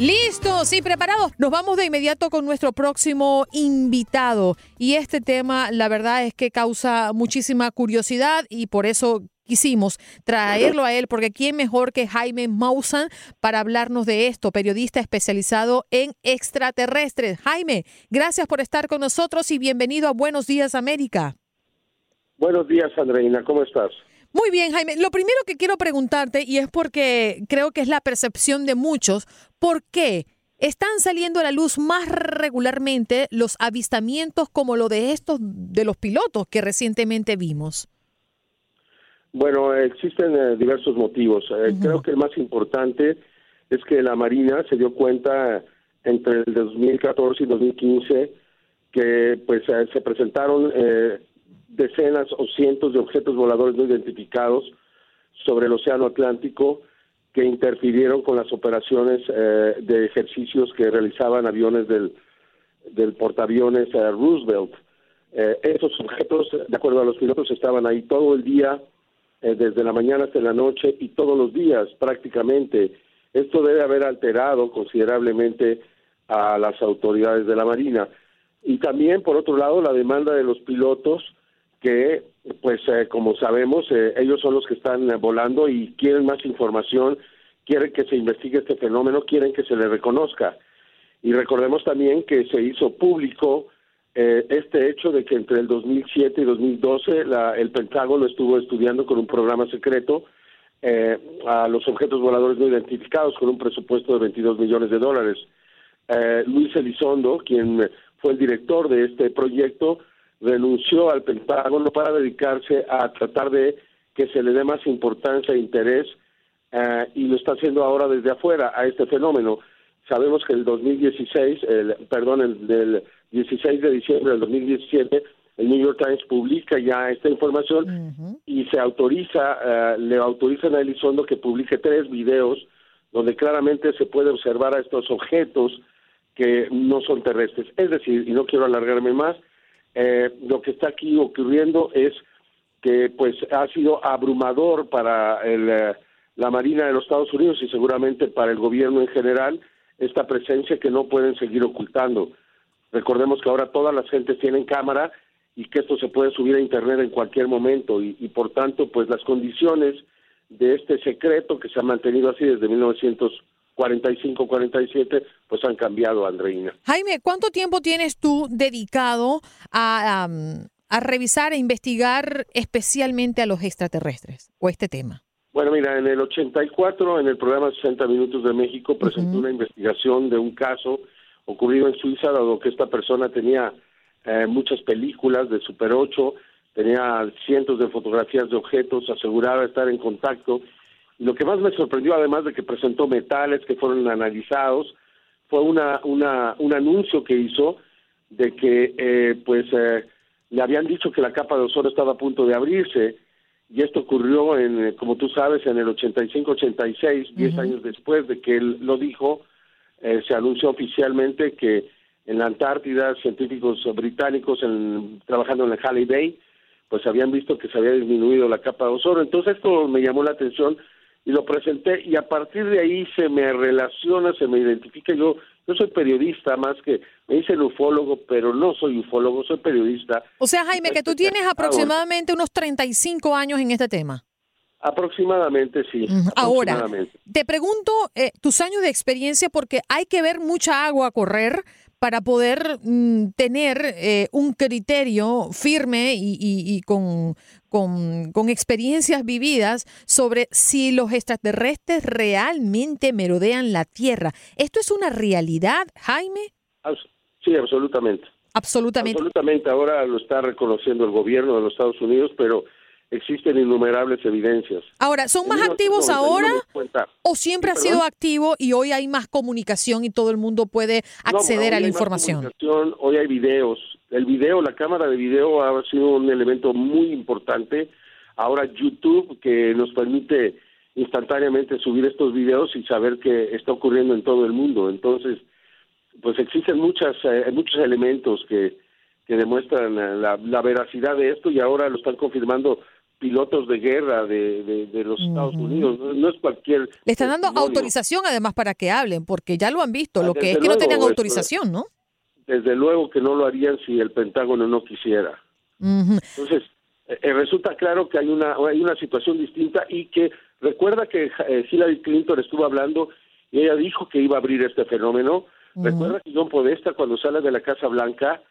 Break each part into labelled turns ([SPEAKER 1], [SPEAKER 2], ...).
[SPEAKER 1] Listos y preparados. Nos vamos de inmediato con nuestro próximo invitado. Y este tema, la verdad es que causa muchísima curiosidad y por eso quisimos traerlo a él, porque quién mejor que Jaime Maussan para hablarnos de esto, periodista especializado en extraterrestres. Jaime, gracias por estar con nosotros y bienvenido a Buenos Días América.
[SPEAKER 2] Buenos días, Andreina. ¿Cómo estás?
[SPEAKER 1] Muy bien, Jaime. Lo primero que quiero preguntarte, y es porque creo que es la percepción de muchos, ¿por qué están saliendo a la luz más regularmente los avistamientos como lo de estos de los pilotos que recientemente vimos?
[SPEAKER 2] Bueno, existen eh, diversos motivos. Eh, Creo que el más importante es que la Marina se dio cuenta entre el 2014 y 2015 que pues eh, se presentaron eh, decenas o cientos de objetos voladores no identificados sobre el Océano Atlántico que interfirieron con las operaciones eh, de ejercicios que realizaban aviones del, del portaaviones eh, Roosevelt. Eh, esos objetos, de acuerdo a los pilotos, estaban ahí todo el día, eh, desde la mañana hasta la noche y todos los días prácticamente. Esto debe haber alterado considerablemente a las autoridades de la Marina. Y también, por otro lado, la demanda de los pilotos que, pues, eh, como sabemos, eh, ellos son los que están volando y quieren más información, quieren que se investigue este fenómeno, quieren que se le reconozca. Y recordemos también que se hizo público eh, este hecho de que entre el 2007 y 2012 la, el Pentágono estuvo estudiando con un programa secreto eh, a los objetos voladores no identificados con un presupuesto de 22 millones de dólares. Luis Elizondo, quien fue el director de este proyecto, renunció al Pentágono para dedicarse a tratar de que se le dé más importancia e interés eh, y lo está haciendo ahora desde afuera a este fenómeno. Sabemos que el 2016, el, perdón, el del 16 de diciembre del 2017, el New York Times publica ya esta información y se autoriza, eh, le autorizan a Elizondo que publique tres videos donde claramente se puede observar a estos objetos que no son terrestres. Es decir, y no quiero alargarme más, eh, lo que está aquí ocurriendo es que pues ha sido abrumador para el, eh, la Marina de los Estados Unidos y seguramente para el gobierno en general esta presencia que no pueden seguir ocultando. Recordemos que ahora todas las gentes tienen cámara y que esto se puede subir a internet en cualquier momento y, y por tanto pues las condiciones de este secreto que se ha mantenido así desde 1945-47 pues han cambiado, Andreina.
[SPEAKER 1] Jaime, ¿cuánto tiempo tienes tú dedicado a, a revisar e investigar especialmente a los extraterrestres o este tema?
[SPEAKER 2] Bueno, mira, en el 84, en el programa 60 Minutos de México, presenté una investigación de un caso ocurrido en Suiza, dado que esta persona tenía eh, muchas películas de Super 8, tenía cientos de fotografías de objetos, aseguraba estar en contacto. Lo que más me sorprendió, además de que presentó metales que fueron analizados, fue una, una, un anuncio que hizo de que, eh, pues, eh, le habían dicho que la capa de ozono estaba a punto de abrirse y esto ocurrió en, eh, como tú sabes, en el 85-86, 10 años después de que él lo dijo, eh, se anunció oficialmente que en la Antártida científicos británicos en- trabajando en el Halley Bay, pues habían visto que se había disminuido la capa de ozono. Entonces esto me llamó la atención y lo presenté y a partir de ahí se me relaciona, se me identifica. Yo, yo soy periodista más que, me dicen ufólogo, pero no soy ufólogo, soy periodista.
[SPEAKER 1] O sea, Jaime, que tú tienes aproximadamente unos 35 años en este tema.
[SPEAKER 2] Aproximadamente, sí.
[SPEAKER 1] Ahora,
[SPEAKER 2] aproximadamente.
[SPEAKER 1] te pregunto eh, tus años de experiencia porque hay que ver mucha agua correr para poder mm, tener eh, un criterio firme y, y- y con, con, con experiencias vividas sobre si los extraterrestres realmente merodean la Tierra. ¿Esto es una realidad, Jaime?
[SPEAKER 2] Sí, absolutamente.
[SPEAKER 1] Absolutamente.
[SPEAKER 2] Absolutamente. Ahora lo está reconociendo el gobierno de los Estados Unidos, pero existen innumerables evidencias.
[SPEAKER 1] Ahora, ¿son más activos
[SPEAKER 2] 1991
[SPEAKER 1] ahora o siempre ha
[SPEAKER 2] ¿Perdón?
[SPEAKER 1] sido activo y hoy hay más comunicación y todo el mundo puede acceder a la información?
[SPEAKER 2] Hoy hay videos. El video, la cámara de video ha sido un elemento muy importante. Ahora YouTube, que nos permite instantáneamente subir estos videos y saber qué está ocurriendo en todo el mundo. Entonces, pues existen muchas, eh, muchos elementos que, que demuestran eh, la, la veracidad de esto y ahora lo están confirmando pilotos de guerra de, de- de los Estados Unidos. No, no es cualquier...
[SPEAKER 1] Le están dando
[SPEAKER 2] testimonio.
[SPEAKER 1] autorización además para que hablen, porque ya lo han visto.
[SPEAKER 2] Ah,
[SPEAKER 1] Lo que es que no tenían
[SPEAKER 2] esto-
[SPEAKER 1] autorización, ¿no?
[SPEAKER 2] Desde luego que no lo harían si el Pentágono no quisiera. Entonces, eh, eh, resulta claro que hay una, hay una situación distinta y que recuerda que eh, Hillary Clinton estuvo hablando y ella dijo que iba a abrir este fenómeno. Recuerda que John Podesta cuando sale de la Casa Blanca,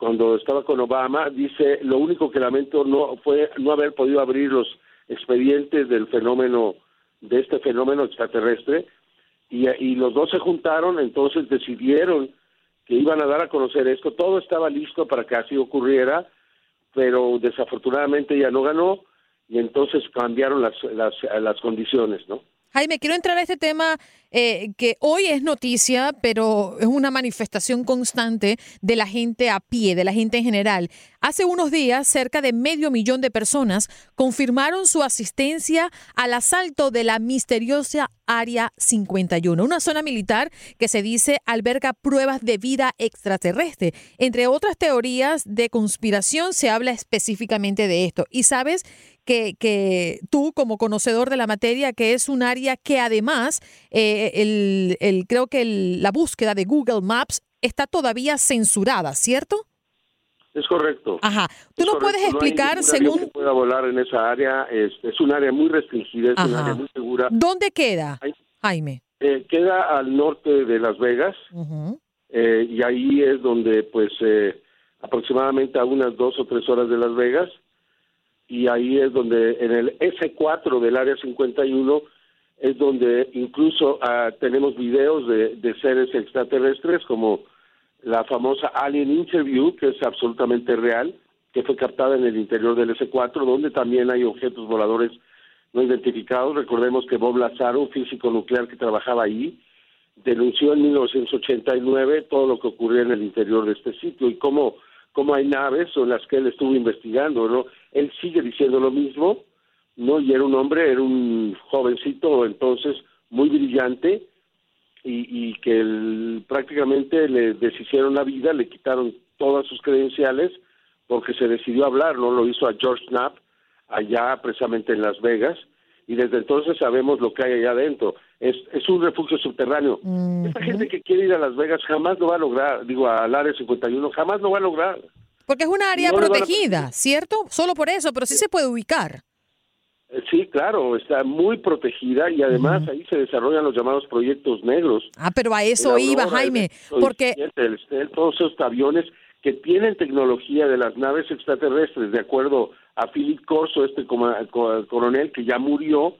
[SPEAKER 2] cuando estaba con Obama, dice, lo único que lamento no fue no haber podido abrir los expedientes del fenómeno, de este fenómeno extraterrestre, y, los dos se juntaron, entonces decidieron que iban a dar a conocer esto, todo estaba listo para que así ocurriera, pero desafortunadamente ella no ganó y entonces cambiaron las, las, las condiciones, ¿no?
[SPEAKER 1] Jaime, quiero entrar a este tema eh, que hoy es noticia, pero es una manifestación constante de la gente a pie, de la gente en general. Hace unos días, cerca de medio millón de personas confirmaron su asistencia al asalto de la misteriosa Área 51, una zona militar que se dice alberga pruebas de vida extraterrestre. Entre otras teorías de conspiración, se habla específicamente de esto. Y sabes que, que tú, como conocedor de la materia, que es un área que además, eh, el, el- creo que el- la búsqueda de Google Maps está todavía censurada, ¿cierto?
[SPEAKER 2] Es correcto.
[SPEAKER 1] Ajá. ¿Tú no puedes explicar
[SPEAKER 2] avión
[SPEAKER 1] según
[SPEAKER 2] que pueda volar en esa área, es, es un área muy restringida, es un área muy segura.
[SPEAKER 1] dónde queda, Jaime?
[SPEAKER 2] Eh, queda al norte de Las Vegas eh, y ahí es donde pues eh, aproximadamente a unas dos o tres horas de Las Vegas y ahí es donde en el S4 del área 51 es donde incluso ah, tenemos videos de, seres extraterrestres como la famosa Alien Interview que es absolutamente real que fue captada en el interior del S4 donde también hay objetos voladores no identificados recordemos que Bob Lazaro un físico nuclear que trabajaba ahí denunció en 1989 todo lo que ocurría en el interior de este sitio y cómo, cómo hay naves en las que él estuvo investigando, ¿no? Él sigue diciendo lo mismo, ¿no? Y era un hombre, era un jovencito entonces muy brillante y, y que él- prácticamente le deshicieron la vida, le quitaron todas sus credenciales porque se decidió hablar, ¿no? Lo hizo a George Knapp allá precisamente en Las Vegas y desde entonces sabemos lo que hay allá adentro. Es, es un refugio subterráneo. Esta gente que quiere ir a Las Vegas jamás lo va a lograr, digo, al área 51, jamás lo va a lograr.
[SPEAKER 1] Porque es una área
[SPEAKER 2] No
[SPEAKER 1] protegida, ¿cierto? Solo por eso, pero sí se puede ubicar.
[SPEAKER 2] Eh, Sí, claro, está muy protegida y además ahí se desarrollan los llamados proyectos negros.
[SPEAKER 1] Ah, pero a eso iba, Jaime,
[SPEAKER 2] 117,
[SPEAKER 1] porque
[SPEAKER 2] el todos esos aviones que tienen tecnología de las naves extraterrestres, de acuerdo a Philip Corso, este coronel que ya murió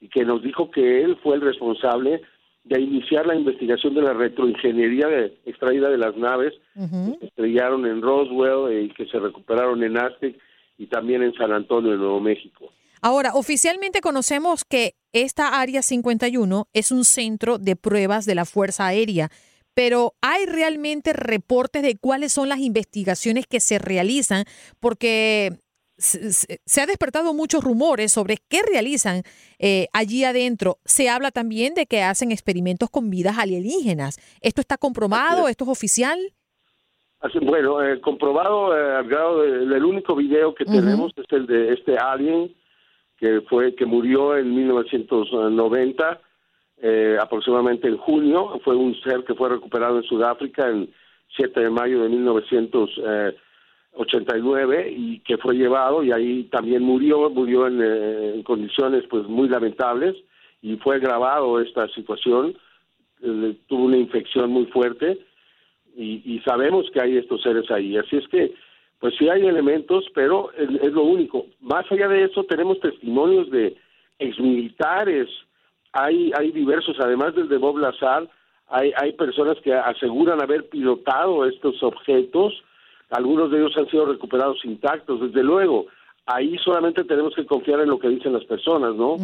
[SPEAKER 2] y que nos dijo que él fue el responsable de iniciar la investigación de la retroingeniería de- extraída de las naves que estrellaron en Roswell eh, y que se recuperaron en Aztec y también en San Antonio, en Nuevo México.
[SPEAKER 1] Ahora, oficialmente conocemos que esta Área 51 es un centro de pruebas de la Fuerza Aérea, pero ¿hay realmente reportes de cuáles son las investigaciones que se realizan? Porque se, se- ha despertado muchos rumores sobre qué realizan eh, allí adentro. Se habla también de que hacen experimentos con vidas alienígenas. ¿Esto está comprobado? ¿Esto es oficial?
[SPEAKER 2] Así, bueno, eh, comprobado eh, al grado de- del único video que tenemos es el de este alien que fue que murió en 1990 eh, aproximadamente en junio fue un ser que fue recuperado en Sudáfrica el 7 de mayo de 1989 y que fue llevado y ahí también murió murió en, eh, condiciones pues muy lamentables y fue grabado esta situación eh, tuvo una infección muy fuerte y, y sabemos que hay estos seres ahí. Así es que, pues sí hay elementos, pero es, es lo único. Más allá de eso, tenemos testimonios de exmilitares, hay, hay diversos, además del de Bob Lazar, hay, hay personas que aseguran haber pilotado estos objetos, algunos de ellos han sido recuperados intactos, desde luego. Ahí solamente tenemos que confiar en lo que dicen las personas, ¿no?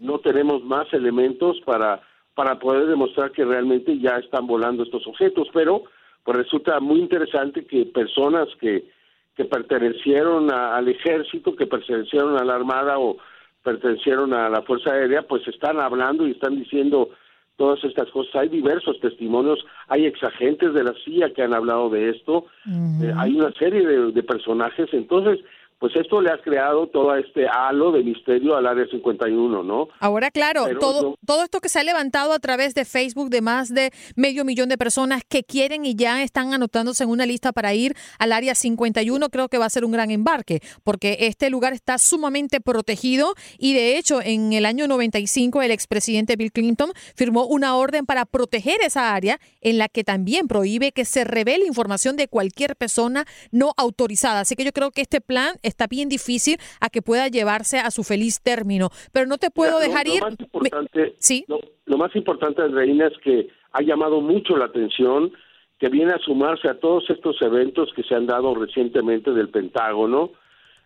[SPEAKER 2] No tenemos más elementos para para poder demostrar que realmente ya están volando estos objetos, pero pues resulta muy interesante que personas que, que pertenecieron a- al ejército, que pertenecieron a la armada o pertenecieron a la fuerza aérea, pues están hablando y están diciendo todas estas cosas. Hay diversos testimonios, hay exagentes de la CIA que han hablado de esto, eh, hay una serie de, de personajes, entonces pues esto le ha creado todo este halo de misterio al área 51, ¿no?
[SPEAKER 1] Ahora, claro,
[SPEAKER 2] Pero
[SPEAKER 1] todo,
[SPEAKER 2] no-
[SPEAKER 1] todo esto que se ha levantado a través de Facebook de más de medio millón de personas que quieren y ya están anotándose en una lista para ir al área 51, creo que va a ser un gran embarque, porque este lugar está sumamente protegido y de hecho en el año 95 el expresidente Bill Clinton firmó una orden para proteger esa área en la que también prohíbe que se revele información de cualquier persona no autorizada. Así que yo creo que este plan está bien difícil a que pueda llevarse a su feliz término, pero no te puedo
[SPEAKER 2] Mira, lo-
[SPEAKER 1] dejar
[SPEAKER 2] lo
[SPEAKER 1] ir.
[SPEAKER 2] Más importante,
[SPEAKER 1] sí.
[SPEAKER 2] lo, lo más importante, Reina, es que ha llamado mucho la atención que viene a sumarse a todos estos eventos que se han dado recientemente del Pentágono.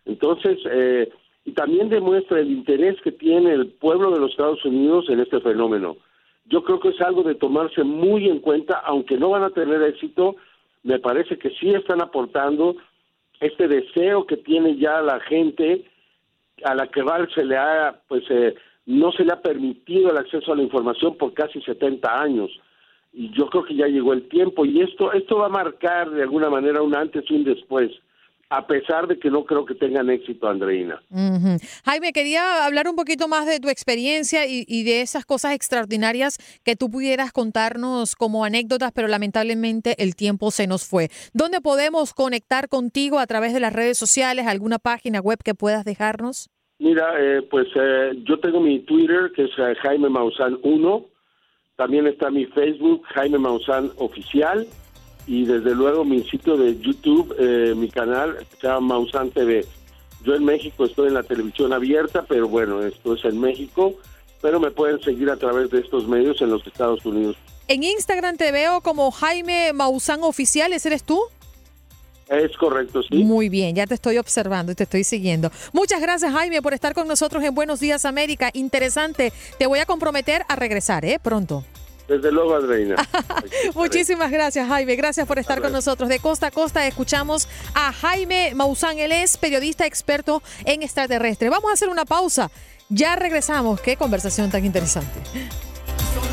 [SPEAKER 2] Entonces, eh, y también demuestra el interés que tiene el pueblo de los Estados Unidos en este fenómeno. Yo creo que es algo de tomarse muy en cuenta, aunque no van a tener éxito, me parece que sí están aportando este deseo que tiene ya la gente a la que Val se le ha, pues, eh, no se le ha permitido el acceso a la información por casi 70 años. Y yo creo que ya llegó el tiempo. Y esto, esto va a marcar de alguna manera un antes y un después, a pesar de que no creo que tengan éxito, Andreina.
[SPEAKER 1] Jaime, quería hablar un poquito más de tu experiencia y, y de esas cosas extraordinarias que tú pudieras contarnos como anécdotas, pero lamentablemente el tiempo se nos fue. ¿Dónde podemos conectar contigo a través de las redes sociales? ¿Alguna página web que puedas dejarnos?
[SPEAKER 2] Mira, eh, pues eh, yo tengo mi Twitter, que es eh, Jaime Maussan 1. También está mi Facebook, Jaime Maussan Oficial. Y desde luego mi sitio de YouTube, eh, mi canal, se llama Maussan TV. Yo en México estoy en la televisión abierta, pero bueno, esto es en México. Pero me pueden seguir a través de estos medios en los Estados Unidos.
[SPEAKER 1] En Instagram te veo como Jaime Maussan Oficial, ¿ese eres tú?
[SPEAKER 2] Es correcto, sí.
[SPEAKER 1] Muy bien, ya te estoy observando y te estoy siguiendo. Muchas gracias, Jaime, por estar con nosotros en Buenos Días América. Interesante. Te voy a comprometer a regresar, ¿eh? Pronto.
[SPEAKER 2] Desde luego, Andreina.
[SPEAKER 1] Muchísimas gracias, Jaime. Gracias por estar con nosotros. De costa a costa escuchamos a Jaime Maussan. Él es periodista experto en extraterrestre. Vamos a hacer una pausa. Ya regresamos. Qué conversación tan interesante.